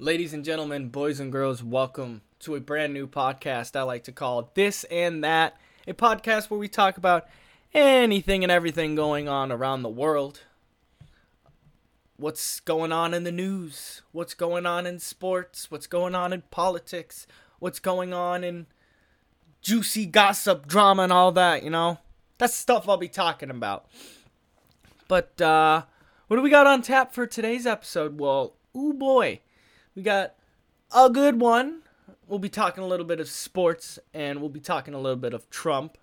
Ladies and gentlemen, boys and girls, welcome to a brand new podcast I like to call This and That, a podcast where we talk about anything and everything going on around the world. What's going on in the news? What's going on in sports? What's going on in politics? What's going on in juicy gossip, drama, and all that, you know? That's stuff I'll be talking about. But, uh, what do we got on tap for today's episode? Well, ooh boy, we got a good one. We'll be talking a little bit of sports and we'll be talking a little bit of Trump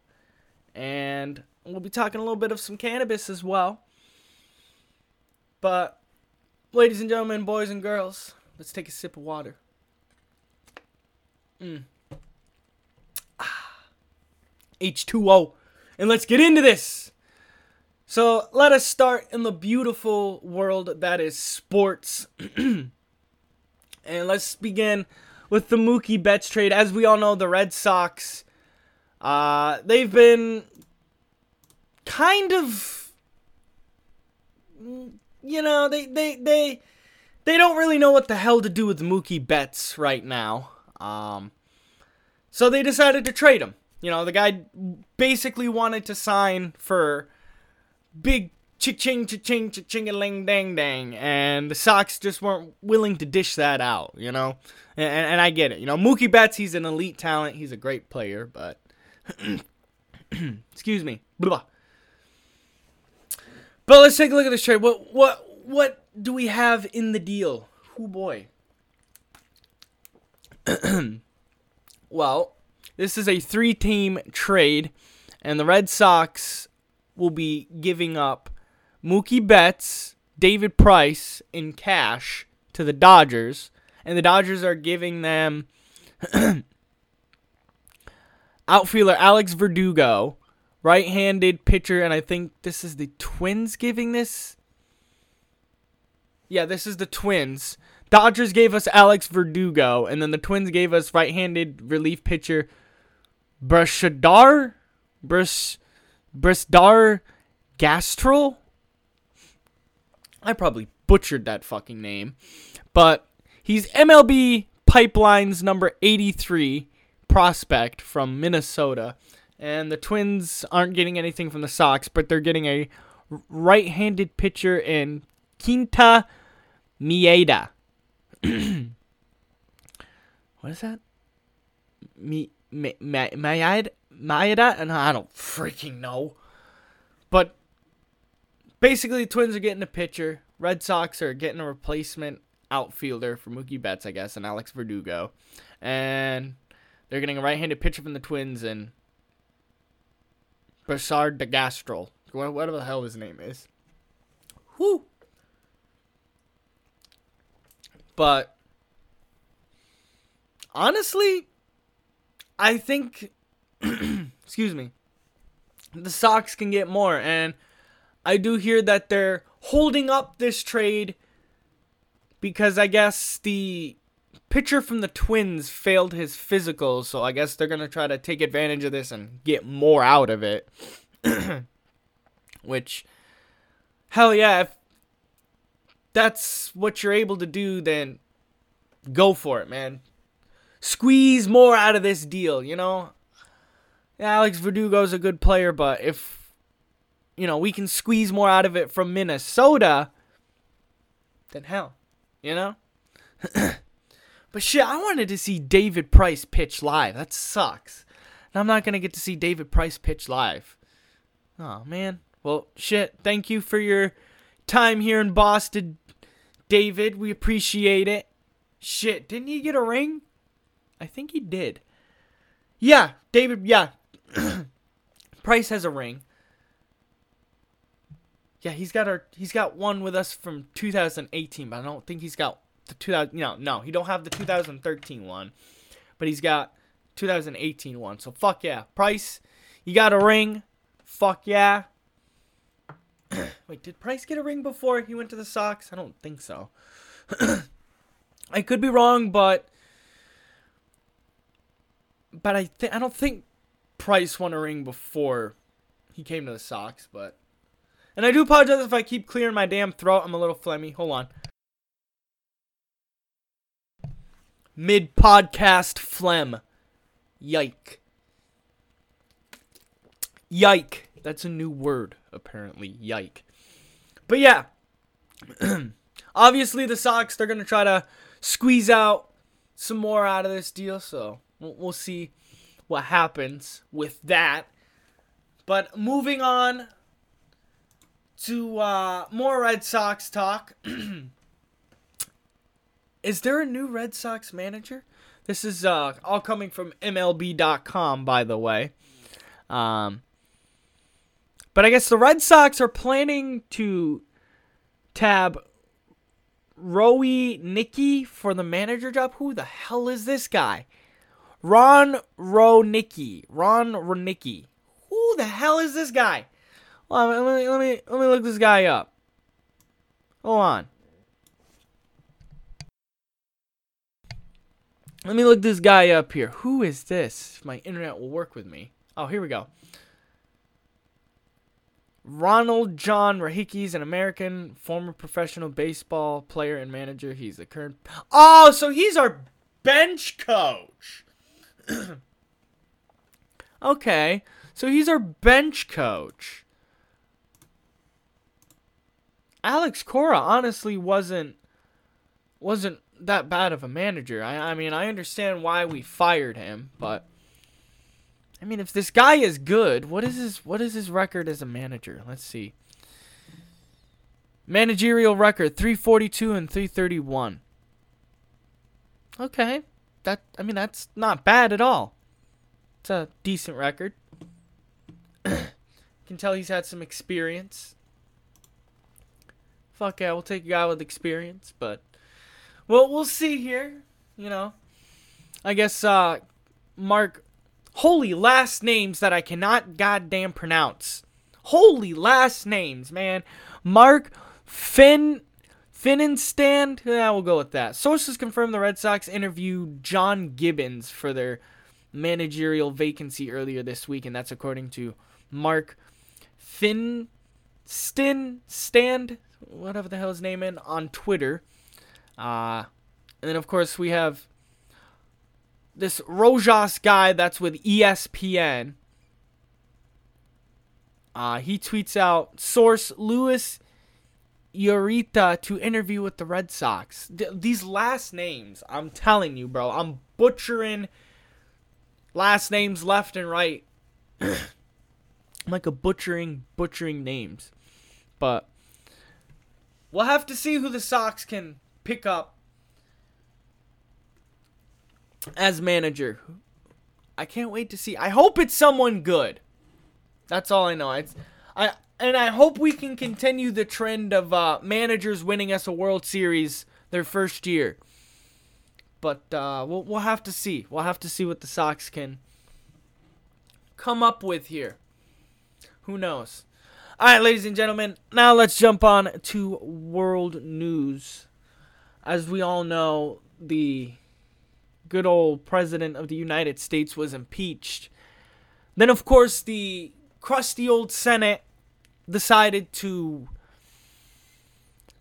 and we'll be talking a little bit of some cannabis as well. But, ladies and gentlemen, boys and girls, let's take a sip of water. Mm. Ah. H2O. And let's get into this. So let us start in the beautiful world that is sports. and let's begin with the Mookie Betts trade. As we all know, the Red Sox, uh, they've been kind of, you know, they they they they don't really know what the hell to do with Mookie Betts right now. Um, so they decided to trade him. You know, the guy basically wanted to sign for big cha-ching, cha-ching, cha-ching, ling dang dang. And the Sox just weren't willing to dish that out, you know? And, and I get it. You know, Mookie Betts, he's an elite talent. He's a great player, but. Excuse me. Blah. But let's take a look at this trade. What what what do we have in the deal? Oh boy. well, this is a three-team trade, and the Red Sox will be giving up Mookie Betts, David Price in cash to the Dodgers, and the Dodgers are giving them outfielder Alex Verdugo, right-handed pitcher, and I think this is the Twins giving this. Yeah, this is the Twins. Dodgers gave us Alex Verdugo, and then the Twins gave us right-handed relief pitcher Brashadar, Brush. Brisdar? I probably butchered that fucking name. But he's MLB Pipeline's number 83 prospect from Minnesota. And the Twins aren't getting anything from the Sox, but they're getting a right handed pitcher in Quinta Mieda. what is that? Mi, mi, mi, and I don't freaking know. But basically, the Twins are getting a pitcher. Red Sox are getting a replacement outfielder for Mookie Betts, I guess, and Alex Verdugo. And they're getting a right-handed pitcher from the Twins and Bessard de Gastrel. Whatever the hell his name is. Whoo! But honestly, I think excuse me, the Sox can get more. And I do hear that they're holding up this trade because I guess the pitcher from the Twins failed his physical, so I guess they're going to try to take advantage of this and get more out of it. Which, hell yeah, if that's what you're able to do, then go for it, man. Squeeze more out of this deal, you know? Alex Verdugo's a good player, but if you know we can squeeze more out of it from Minnesota, then hell, you know. but shit, I wanted to see David Price pitch live. That sucks. And I'm not gonna get to see David Price pitch live. Oh man. Well, shit. Thank you for your time here in Boston, David. We appreciate it. Shit, didn't he get a ring? I think he did. Yeah, David. Yeah, Price has a ring. Yeah, he's got our he's got one with us from 2018, but I don't think he's got the 2000 you know, no, he don't have the 2013 one. But he's got 2018 one. So fuck yeah. Price, you got a ring. Fuck yeah. Wait, did Price get a ring before he went to the Sox? I don't think so. I could be wrong, but but I think I don't think Price won a ring before he came to the Sox, but. And I do apologize if I keep clearing my damn throat. I'm a little phlegmy. Hold on. mid podcast phlegm. Yike. Yike. That's a new word, apparently. Yike. But yeah. Obviously, the Sox, they're going to try to squeeze out some more out of this deal. So we'll, we'll see what happens with that. But moving on to uh, more Red Sox talk. is there a new Red Sox manager? This is uh, all coming from MLB.com, by the way. Um, but I guess the Red Sox are planning to tab Roenicke for the manager job. Who the hell is this guy? Ron Roenicke. Ron Roenicke. Who the hell is this guy? Let me let me let me look this guy up. Hold on. Let me look this guy up here. Who is this? My internet will work with me. Oh, here we go. Ronald John Roenicke is an American former professional baseball player and manager. He's the current. Oh, so he's our bench coach. okay, so he's our bench coach. Alex Cora honestly wasn't wasn't that bad of a manager. I I mean I understand why we fired him, but I mean, if this guy is good, what is his what is his record as a manager? Let's see. Managerial record 342 and 331. Okay. That I mean that's not bad at all. It's a decent record. Can tell he's had some experience. Fuck yeah, we'll take a guy with experience, but well, we'll see here, you know. I guess uh Mark Holy last names that I cannot goddamn pronounce. Holy last names, man. Mark Finn Finnenstand. Yeah, we'll go with that. Sources confirm the Red Sox interviewed John Gibbons for their managerial vacancy earlier this week, and that's according to Mark Finstin Stand, whatever the hell his name is, on Twitter. Uh, and then of course we have this Rojas guy that's with ESPN. Uh, he tweets out source Luis Ureta to interview with the Red Sox. These last names, I'm telling you, bro, I'm butchering last names left and right. I'm like a butchering, butchering names. But we'll have to see who the Sox can pick up as manager. I can't wait to see. I hope it's someone good. That's all I know. It's I and I hope we can continue the trend of uh, managers winning us a World Series their first year. But uh, we'll we'll have to see. We'll have to see what the Sox can come up with here. Who knows? All right, ladies and gentlemen. Now let's jump on to world news. As we all know, the good old president of the United States was impeached. Then, of course, the crusty old Senate decided to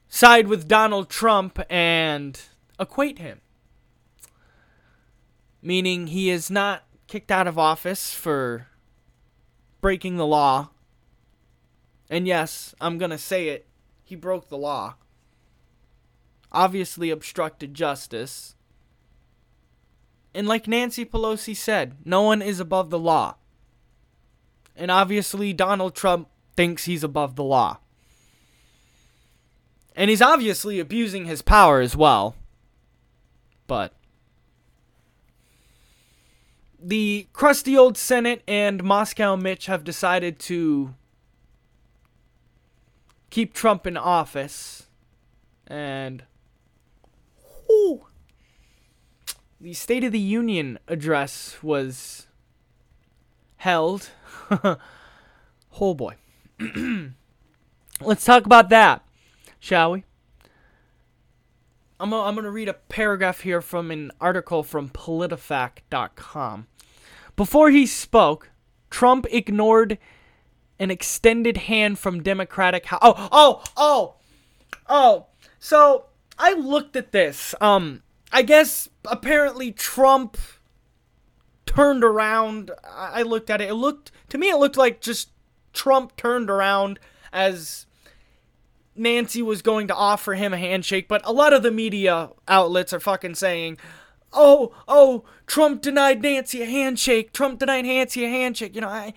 side with Donald Trump and acquit him. Meaning he is not kicked out of office for breaking the law. And yes, I'm going to say it, he broke the law. Obviously obstructed justice. And like Nancy Pelosi said, no one is above the law. And obviously, Donald Trump thinks he's above the law. And he's obviously abusing his power as well. But the crusty old Senate and Moscow Mitch have decided to keep Trump in office. And. The State of the Union address was held. oh boy. Let's talk about that, shall we? I'm, a, I'm going to read a paragraph here from an article from PolitiFact.com. Before he spoke, Trump ignored an extended hand from Democratic House. Oh, oh, oh, oh. So I looked at this. Um, I guess apparently Trump turned around. I looked at it. It looked to me it looked like just Trump turned around as Nancy was going to offer him a handshake, but a lot of the media outlets are fucking saying, "Oh, oh, Trump denied Nancy a handshake. Trump denied Nancy a handshake." You know, I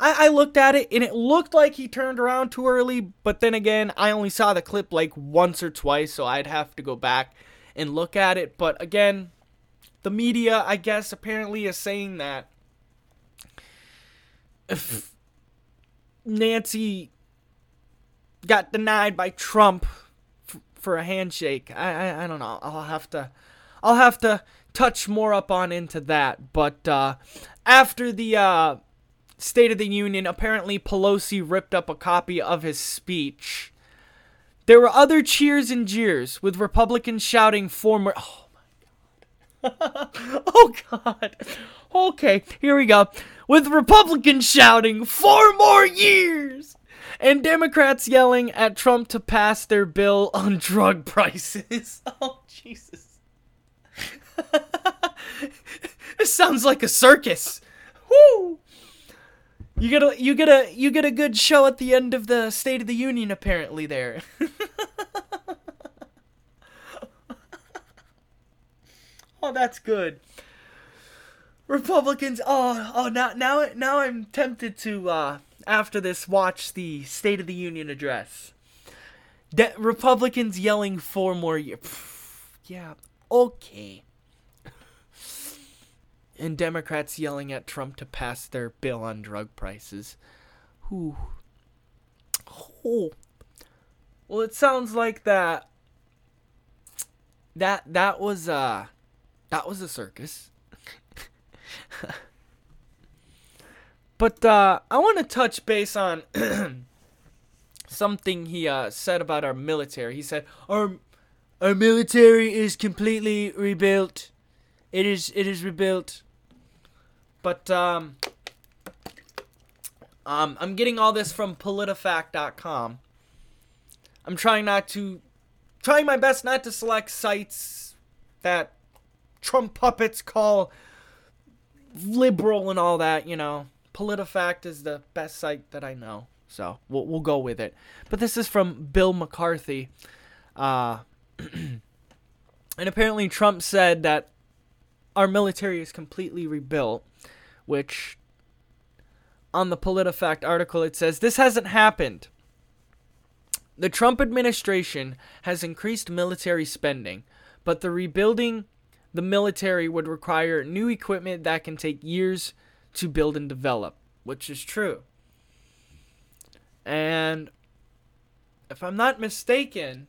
I, I looked at it and it looked like he turned around too early, but then again, I only saw the clip like once or twice, so I'd have to go back and look at it. But again, the media, I guess, apparently is saying that if Nancy got denied by Trump f- for a handshake, I, I I don't know. I'll have to I'll have to touch more up on into that. But uh, after the uh, State of the Union, apparently Pelosi ripped up a copy of his speech. There were other cheers and jeers, with Republicans shouting former. Oh, my god. oh God. Okay, here we go. With Republicans shouting, four more years! And Democrats yelling at Trump to pass their bill on drug prices. Oh, Jesus. this sounds like a circus. Woo! You get a you get a you get a good show at the end of the State of the Union apparently there. Oh, that's good. Republicans. Oh, oh, now, now, now I'm tempted to uh, after this watch the State of the Union address. De- Republicans yelling for more years. Yeah, okay. And Democrats yelling at Trump to pass their bill on drug prices. Whew. Oh. Well, it sounds like that. That that was uh that was a circus. but uh, I want to touch base on something he uh, said about our military. He said our our military is completely rebuilt. It is it is rebuilt. But um, um, I'm getting all this from PolitiFact.com. I'm trying not to, trying my best not to select sites that Trump puppets call liberal and all that, you know. PolitiFact is the best site that I know. So we'll, we'll go with it. But this is from Bill McCarthy. Uh, and apparently Trump said that our military is completely rebuilt, which on the PolitiFact article it says this hasn't happened. The Trump administration has increased military spending, but the rebuilding the military would require new equipment that can take years to build and develop, which is true. And if I'm not mistaken,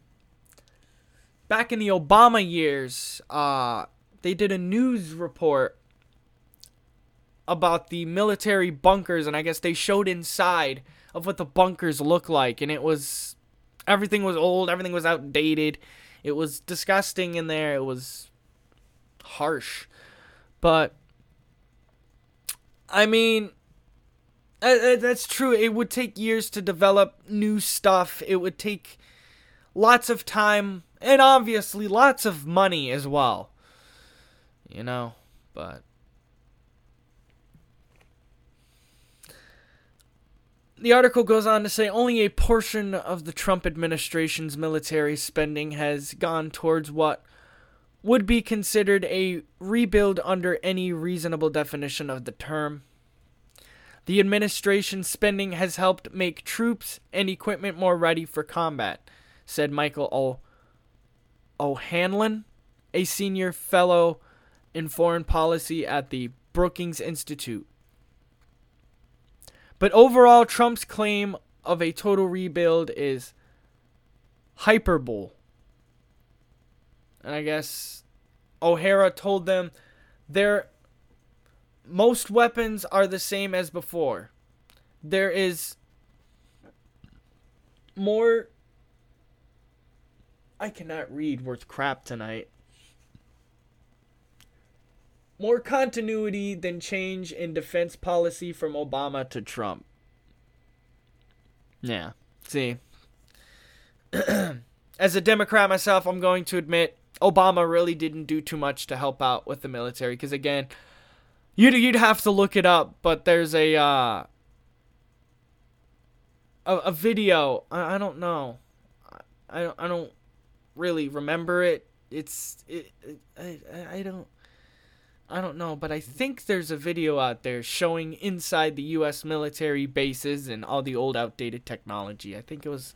back in the Obama years, uh, they did a news report about the military bunkers, and I guess they showed inside of what the bunkers look like, and it was everything was old, everything was outdated, it was disgusting in there, it was harsh. But I mean, uh, uh, that's true. It would take years to develop new stuff. It would take lots of time and obviously lots of money as well. You know, but the article goes on to say only a portion of the Trump administration's military spending has gone towards what would be considered a rebuild under any reasonable definition of the term. The administration's spending has helped make troops and equipment more ready for combat, said Michael o- O'Hanlon, a senior fellow in foreign policy at the Brookings Institute. But overall, Trump's claim of a total rebuild is hyperbole. And I guess O'Hara told them their most weapons are the same as before. There is more I cannot read worth crap tonight. More continuity than change in defense policy from Obama to Trump. Yeah. See. As a Democrat myself, I'm going to admit Obama really didn't do too much to help out with the military because again, you'd you'd have to look it up, but there's a uh, a, a video. I, I don't know. I, I don't I don't really remember it. It's it, it I I don't I don't know, but I think there's a video out there showing inside the U.S. military bases and all the old outdated technology. I think it was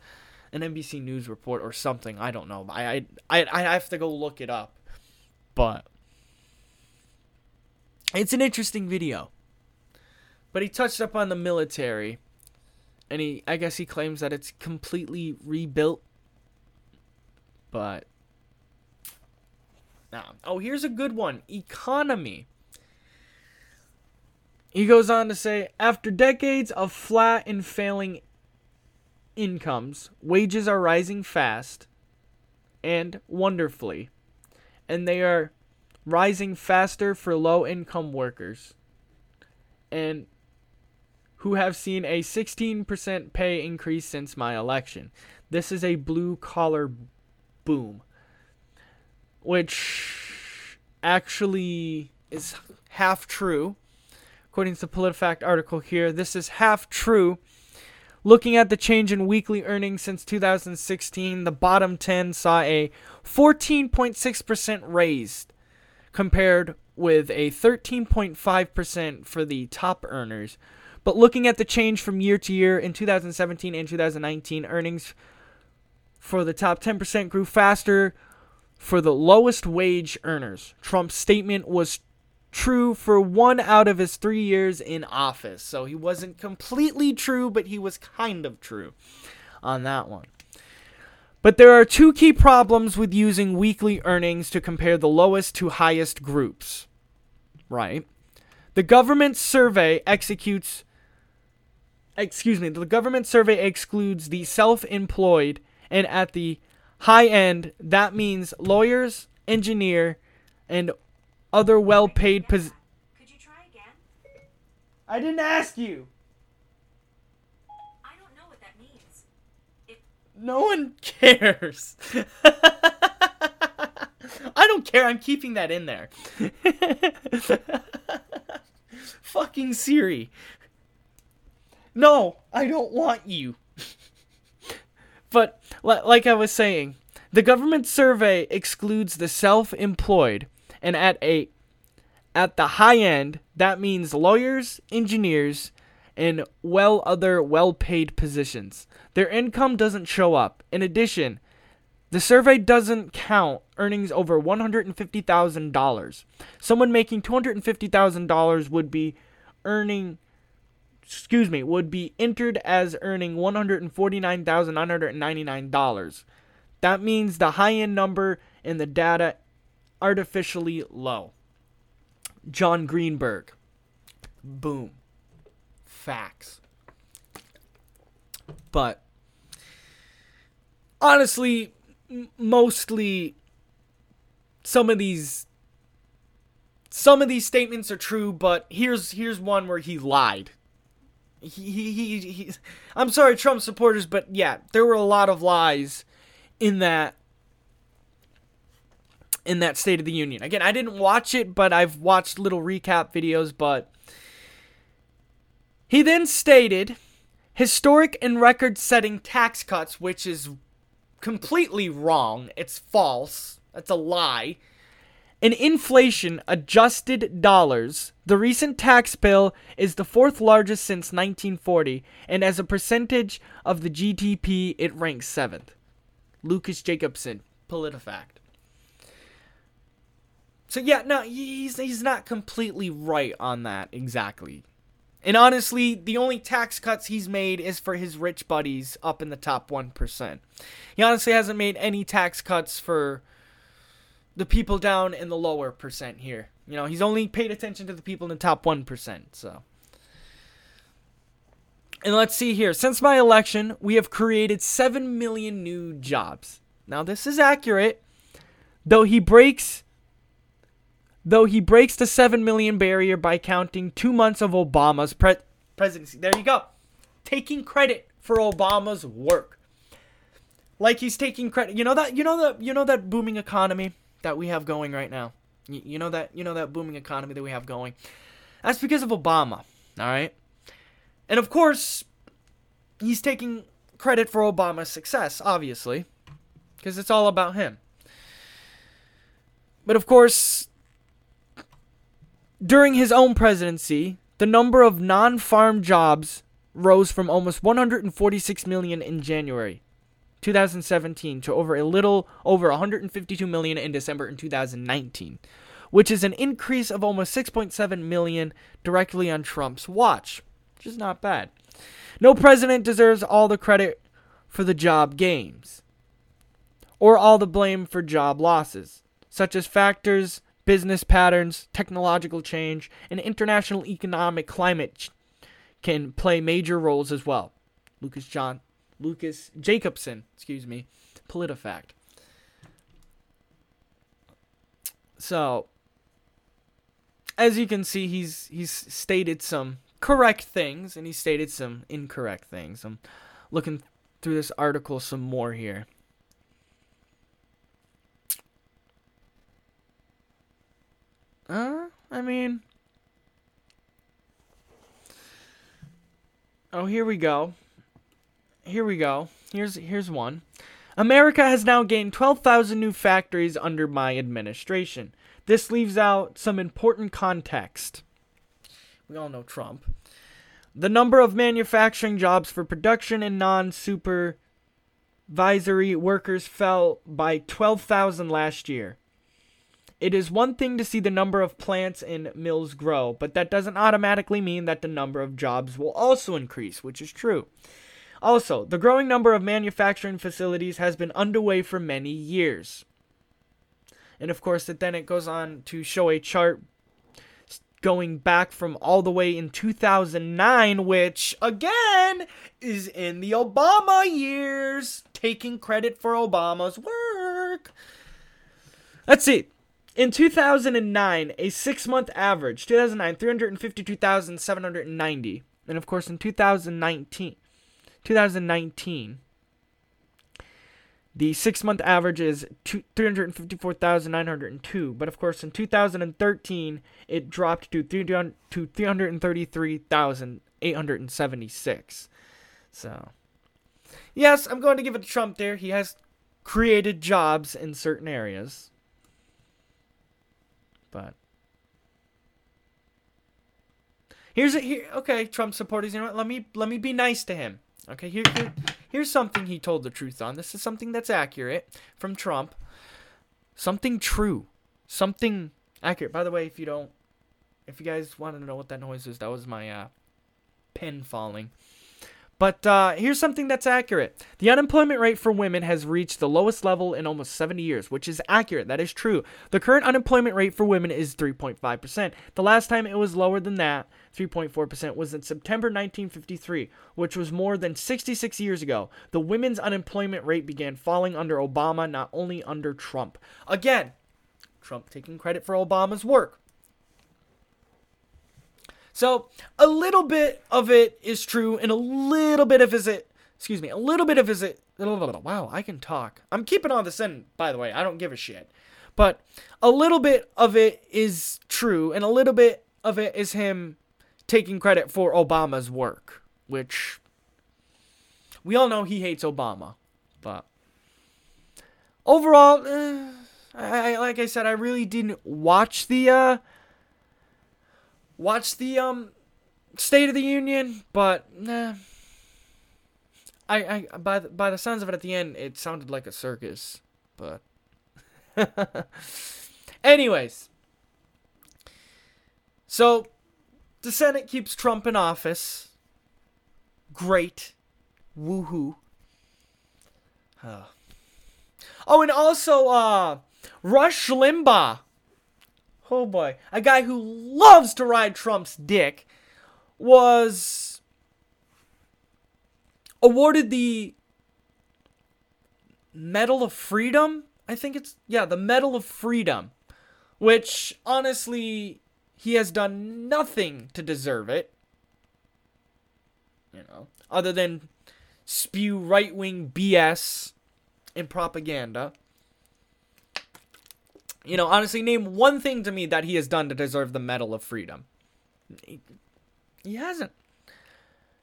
an NBC News report or something. I don't know. I I I have to go look it up, but it's an interesting video. But he touched up on the military, and he I guess he claims that it's completely rebuilt. But now, oh, here's a good one economy. He goes on to say after decades of flat and failing incomes, wages are rising fast and wonderfully, and they are rising faster for low income workers and who have seen a 16% pay increase since my election. This is a blue collar boom which actually is half true. According to the PolitiFact article here, this is half true. Looking at the change in weekly earnings since 2016, the bottom 10 saw a 14.6% raise compared with a 13.5% for the top earners. But looking at the change from year to year in 2017 and 2019, earnings for the top 10% grew faster for the lowest wage earners. Trump's statement was true for one out of his three years in office. So he wasn't completely true, but he was kind of true on that one. But there are two key problems with using weekly earnings to compare the lowest to highest groups. Right? The government survey executes excuse me, the government survey excludes the self-employed and at the high end, that means lawyers, engineer, and other well-paid positions. Could you try again? I didn't ask you. I don't know what that means. It... No one cares. I don't care. I'm keeping that in there. Fucking Siri. No, I don't want you. But like I was saying, the government survey excludes the self-employed, and at a at the high end, that means lawyers, engineers, and well other well-paid positions. Their income doesn't show up. In addition, the survey doesn't count earnings over $150,000. Someone making $250,000 would be earning excuse me, would be entered as earning $149,999. That means the high end number in the data artificially low. Jon Greenberg. Boom. Facts. But honestly, mostly some of these some of these statements are true, but here's here's one where he lied he, he, he, he I'm sorry, Trump supporters, but yeah, there were a lot of lies in that in that State of the Union. Again, I didn't watch it, but I've watched little recap videos, but he then stated historic and record-setting tax cuts, which is completely wrong. It's false. That's a lie. In inflation adjusted dollars, the recent tax bill is the fourth largest since 1940, and as a percentage of the GDP, it ranks seventh. Lucas Jacobson, PolitiFact. So yeah, no, he's he's not completely right on that exactly. And honestly, the only tax cuts he's made is for his rich buddies up in the top 1%. He honestly hasn't made any tax cuts for the people down in the lower percent here. You know, he's only paid attention to the people in the top 1%. So. And let's see here. Since my election, we have created 7 million new jobs. Now, this is accurate, though he breaks though he breaks the 7 million barrier by counting 2 months of Obama's pre- presidency. There you go. Taking credit for Obama's work. Like he's taking credit. You know that you know that you know that booming economy that we have going right now. You, know that you know that booming economy that we have going. That's because of Obama. All right. And of course, he's taking credit for Obama's success, obviously, because it's all about him. But of course, during his own presidency, the number of non farm jobs rose from almost 146 million in January 2017 to over a little over 152 million in December in 2019, which is an increase of almost 6.7 million directly on Trump's watch, which is not bad. No president deserves all the credit for the job gains or all the blame for job losses, such as factors, business patterns, technological change, and international economic climate can play major roles as well. Lucas John Lucas Jacobson, excuse me, PolitiFact. So, as you can see, he's he's stated some correct things and he stated some incorrect things. I'm looking through this article some more here. Uh, I mean, oh, here we go. Here we go. Here's here's one. America has now gained 12,000 new factories under my administration. This leaves out some important context. We all know Trump. The number of manufacturing jobs for production and non supervisory workers fell by 12,000 last year. It is one thing to see the number of plants and mills grow, but that doesn't automatically mean that the number of jobs will also increase, which is true. Also, the growing number of manufacturing facilities has been underway for many years. And of course, then it goes on to show a chart going back from all the way in 2009, which again is in the Obama years, taking credit for Obama's work. Let's see. In 2009, a six month average, 2009, 352,790. And of course, in 2019, 2019, the six month average is 354,902. But of course, in 2013, it dropped to, to 333,876. So, yes, I'm going to give it to Trump there. He has created jobs in certain areas. But here's a here. Okay, Trump supporters. You know what? Let me let me be nice to him. Okay, here, here here's something he told the truth on. This is something that's accurate from Trump. Something true. Something accurate. By the way, if you don't, if you guys want to know what that noise is, that was my uh, pen falling. But uh, here's something that's accurate. The unemployment rate for women has reached the lowest level in almost 70 years, which is accurate. That is true. The current unemployment rate for women is 3.5%. The last time it was lower than that, 3.4%, was in September 1953, which was more than 66 years ago. The women's unemployment rate began falling under Obama, not only under Trump. Again, Trump taking credit for Obama's work. So a little bit of it is true, and a little bit of is it. Excuse me, a little bit of is it. Wow, I can talk. I'm keeping all this in, by the way. I don't give a shit. But a little bit of it is true, and a little bit of it is him taking credit for Obama's work, which we all know he hates Obama. But overall, eh, I, like I said, I really didn't watch the uh, watch the um State of the Union, but nah. I I by the, by the sounds of it at the end, it sounded like a circus, but anyways. So the Senate keeps Trump in office. Great. Woohoo. Uh. Oh, and also uh Rush Limbaugh oh boy, a guy who loves to ride Trump's dick, was awarded the Medal of Freedom. I think it's, yeah, the Medal of Freedom, which honestly, he has done nothing to deserve it. You know, other than spew right wing BS and propaganda. You know, honestly, name one thing to me that he has done to deserve the Medal of Freedom. He, he hasn't.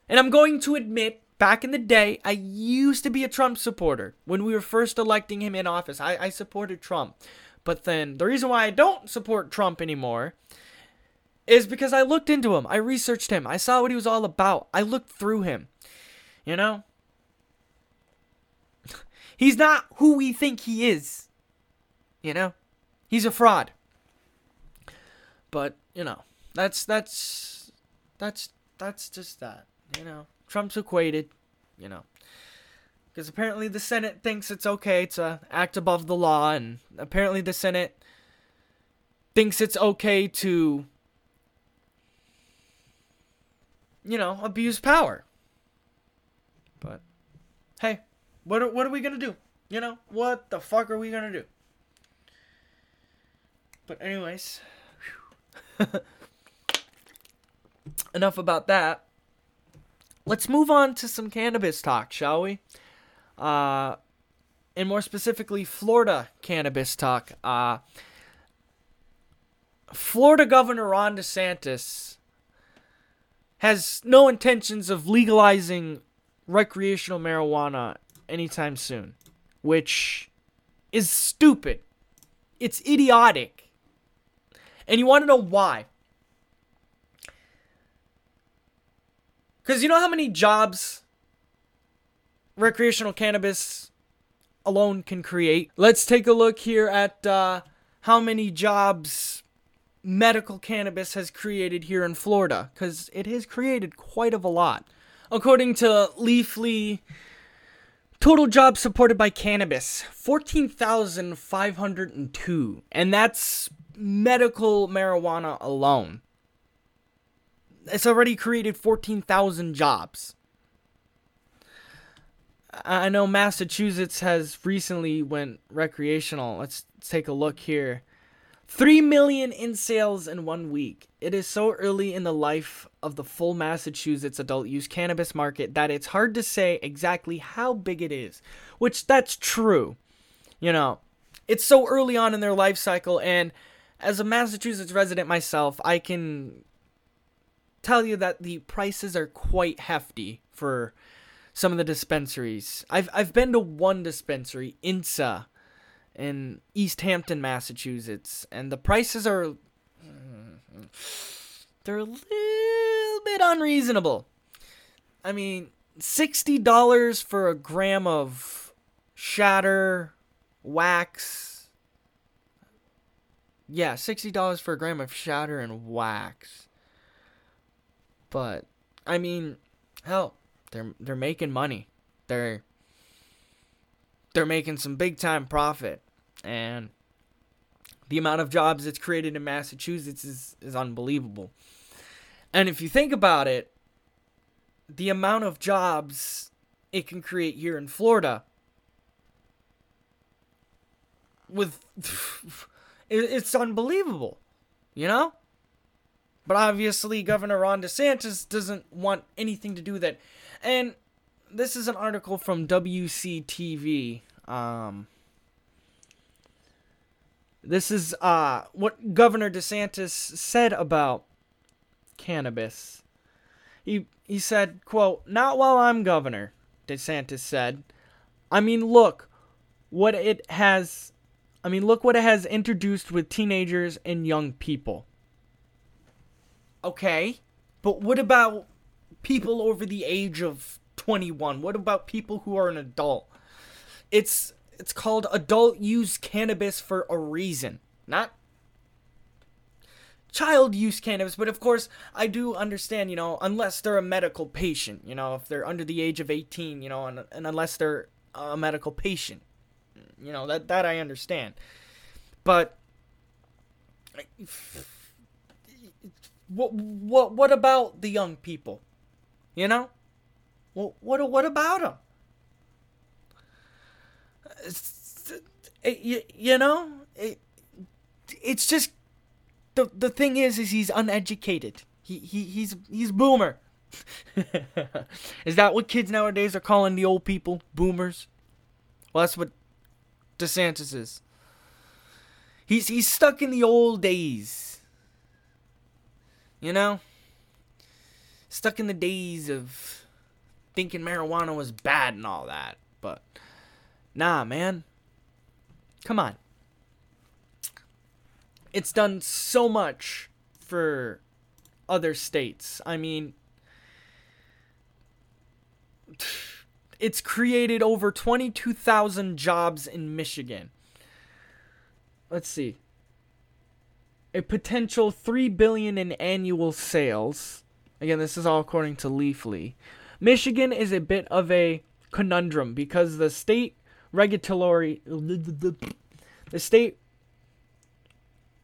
And I'm going to admit, back in the day, I used to be a Trump supporter. When we were first electing him in office, I, I supported Trump. But then the reason why I don't support Trump anymore is because I looked into him. I researched him. I saw what he was all about. I looked through him. You know? He's not who we think he is. You know? He's a fraud. But, you know, that's that's that's that's just that. You know, Trump's equated, you know. Because apparently the Senate thinks it's okay to act above the law, and apparently the Senate thinks it's okay to, you know, abuse power. But, hey, what are, what are we gonna do? You know, what the fuck are we gonna do? But anyways, enough about that. Let's move on to some cannabis talk, shall we? Uh, and more specifically, Florida cannabis talk. Uh, Florida Governor Ron DeSantis has no intentions of legalizing recreational marijuana anytime soon, which is stupid. It's idiotic. And you want to know why? Because you know how many jobs recreational cannabis alone can create? Let's take a look here at uh, how many jobs medical cannabis has created here in Florida. Because it has created quite of a lot. According to Leafly, total jobs supported by cannabis 14,502. And that's medical marijuana alone it's already created 14,000 jobs. I know Massachusetts has recently went recreational. Let's take a look here. 3 million in sales in 1 week. It is so early in the life of the full Massachusetts adult use cannabis market that it's hard to say exactly how big it is, which that's true. You know, it's so early on in their life cycle and as a Massachusetts resident myself, I can tell you that the prices are quite hefty for some of the dispensaries. I've I've been to one dispensary, INSA, in East Hampton, Massachusetts, and the prices are they're a little bit unreasonable. I mean, sixty dollars for a gram of shatter wax. Yeah, sixty dollars for a gram of shatter and wax. But I mean, hell, they're they're making money. They're they're making some big time profit and the amount of jobs it's created in Massachusetts is, is unbelievable. And if you think about it, the amount of jobs it can create here in Florida with it's unbelievable. You know? But obviously, Governor Ron DeSantis doesn't want anything to do with it. And this is an article from WCTV. Um, this is uh, what Governor DeSantis said about cannabis. He he said, "quote Not while I'm governor," DeSantis said. I mean, look what it has. I mean, look what it has introduced with teenagers and young people. Okay. But what about people over the age of 21? What about people who are an adult? It's it's called adult use cannabis for a reason. Not child use cannabis, but of course, I do understand, you know, unless they're a medical patient, you know, if they're under the age of 18, you know, and, and unless they're a medical patient. You know, that that I understand. But what what what about the young people? You know? Well, what what about them? Eh, you, you know, it, it's just the the thing is is he's uneducated. He he he's he's boomer. is that what kids nowadays are calling the old people? Boomers? Well, that's what DeSantis is. He's he's stuck in the old days. You know? Stuck in the days of thinking marijuana was bad and all that. But nah, man. Come on. It's done so much for other states. I mean, it's created over 22,000 jobs in Michigan. Let's see. A potential 3 billion in annual sales. Again, this is all according to Leafly. Michigan is a bit of a conundrum because the state regulatory the state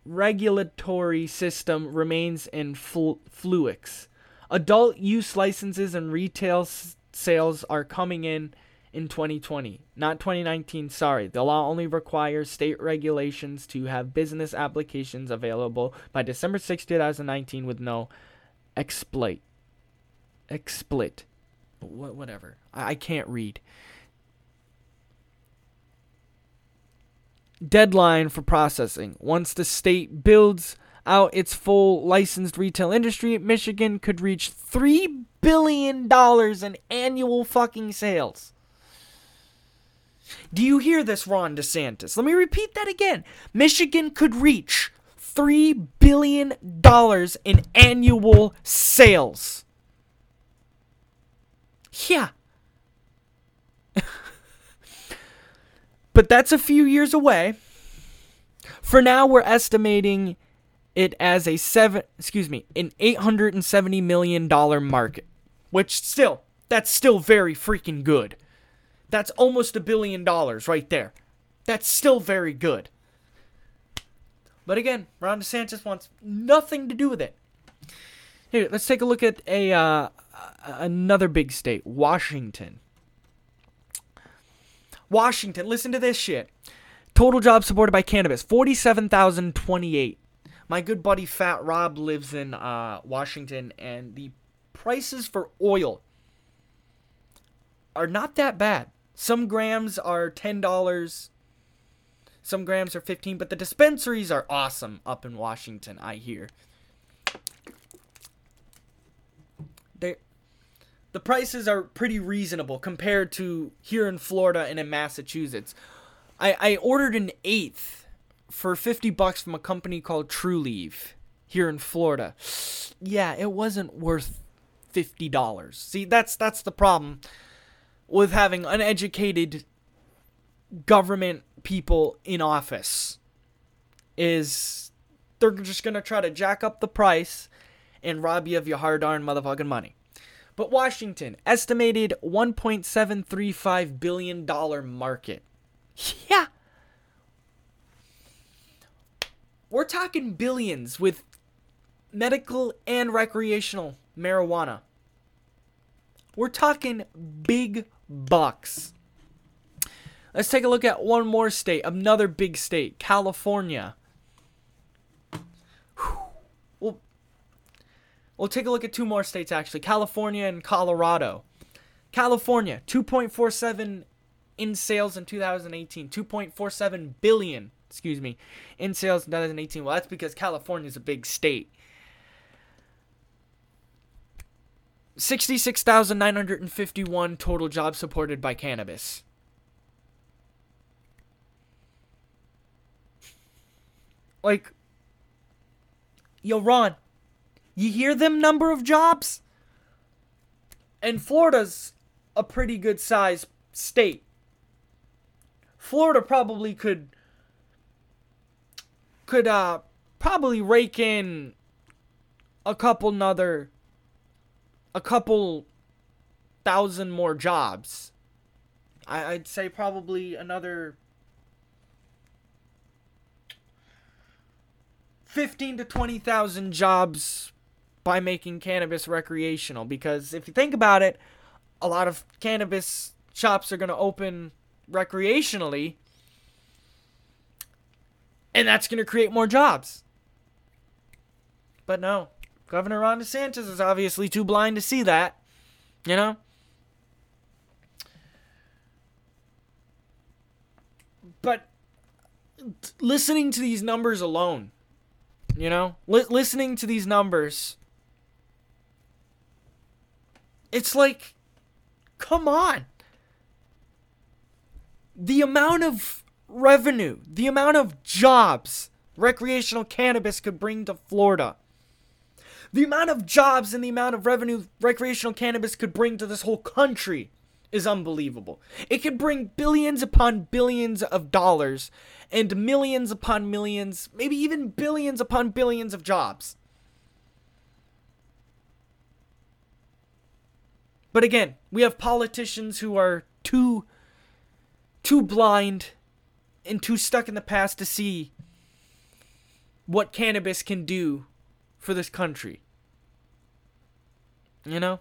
regulatory system remains in fl- flux. Adult use licenses and retail sales are coming in in 2020, not 2019. Sorry, the law only requires state regulations to have business applications available by December 6, 2019, with no exploit. Explit. What, whatever. I, I can't read. Deadline for processing. Once the state builds out its full licensed retail industry, Michigan could reach $3 billion in annual fucking sales. Do you hear this, Ron DeSantis? Let me repeat that again. Michigan could reach $3 billion in annual sales. Yeah. but that's a few years away. For now, we're estimating it as a seven, excuse me, an 870 million dollar market, which still, that's still very freaking good. That's almost a billion dollars right there. That's still very good. But again, Ron DeSantis wants nothing to do with it. Here, let's take a look at a uh, another big state, Washington. Washington, listen to this shit. Total jobs supported by cannabis, 47,028. My good buddy Fat Rob lives in uh, Washington, and the prices for oil are not that bad. Some grams are $10, some grams are 15, but the dispensaries are awesome up in Washington, I hear. The prices are pretty reasonable compared to here in Florida and in Massachusetts. I, I ordered an eighth for 50 bucks from a company called Trulieve here in Florida. Yeah, it wasn't worth $50. See, that's that's the problem with having uneducated government people in office is they're just going to try to jack up the price and rob you of your hard-earned motherfucking money. But Washington, estimated $1.735 billion market. Yeah. We're talking billions with medical and recreational marijuana. We're talking big bucks. Let's take a look at one more state, another big state, California. We'll, we'll take a look at two more states actually, California and Colorado. California, 2.47 in sales in 2018, 2.47 billion, excuse me, in sales in 2018. Well, that's because California is a big state. 66,951 total jobs supported by cannabis. Like, yo, Ron, you hear them number of jobs? And Florida's a pretty good size state. Florida probably could could uh probably rake in a couple another a couple thousand more jobs. I, I'd say probably another 15 to 20,000 jobs by making cannabis recreational because if you think about it, a lot of cannabis shops are going to open recreationally and that's going to create more jobs. But no, Governor Ron DeSantis is obviously too blind to see that, you know? But listening to these numbers alone, you know, li- listening to these numbers, it's like, come on. The amount of revenue, the amount of jobs recreational cannabis could bring to Florida. The amount of jobs and the amount of revenue recreational cannabis could bring to this whole country is unbelievable. It could bring billions upon billions of dollars and millions upon millions, maybe even billions upon billions of jobs. But again, we have politicians who are too too blind and too stuck in the past to see what cannabis can do for this country. You know?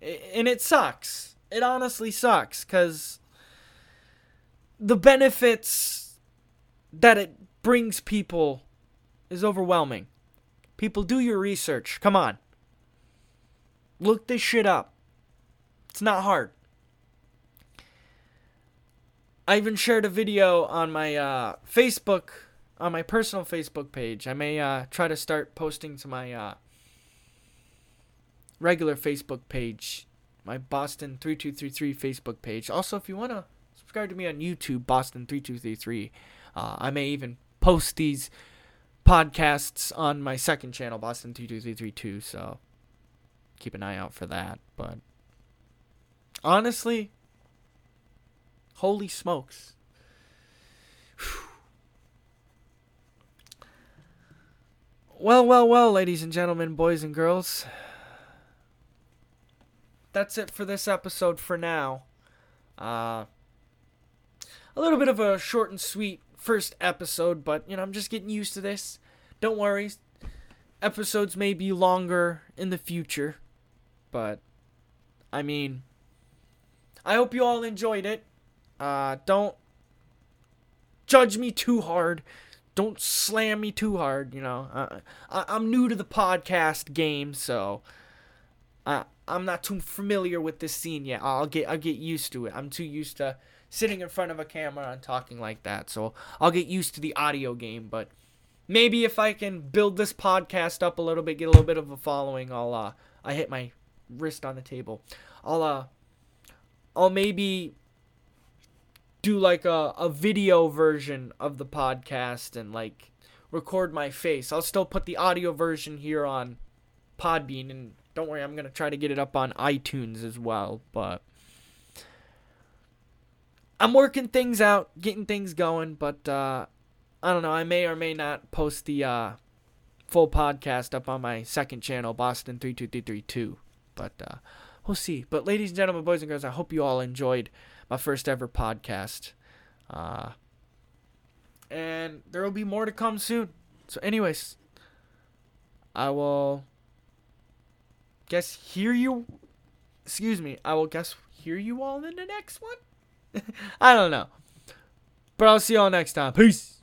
And it sucks. It honestly sucks because the benefits that it brings people is overwhelming. People, do your research. Come on. Look this shit up. It's not hard. I even shared a video on my uh, Facebook on my personal Facebook page. I may uh, try to start posting to my uh, regular Facebook page, my Boston 3233 Facebook page. Also, if you want to subscribe to me on YouTube, Boston 3233, uh, I may even post these podcasts on my second channel, Boston 22332. So keep an eye out for that. But honestly, holy smokes. Well, well, well, ladies and gentlemen, boys and girls. That's it for this episode for now. Uh, a little bit of a short and sweet first episode, but, you know, I'm just getting used to this. Don't worry. Episodes may be longer in the future, but, I mean, I hope you all enjoyed it. Uh, don't judge me too hard don't slam me too hard. You know, I, I, am new to the podcast game, so I, I'm not too familiar with this scene yet. I'll get I'll get used to it. I'm too used to sitting in front of a camera and talking like that, so I'll get used to the audio game. But maybe if I can build this podcast up a little bit, get a little bit of a following, I'll uh I hit my wrist on the table. I'll uh I'll maybe do like a, a video version of the podcast and like record my face. I'll still put the audio version here on Podbean and don't worry, I'm going to try to get it up on iTunes as well, but I'm working things out, getting things going, but uh I don't know, I may or may not post the uh full podcast up on my second channel, Boston 32332, but uh we'll see. But ladies and gentlemen, boys and girls, I hope you all enjoyed my first ever podcast. Uh, and there will be more to come soon. So, anyways, I will guess hear you. Excuse me. I will guess hear you all in the next one. I don't know. But I'll see y'all next time. Peace.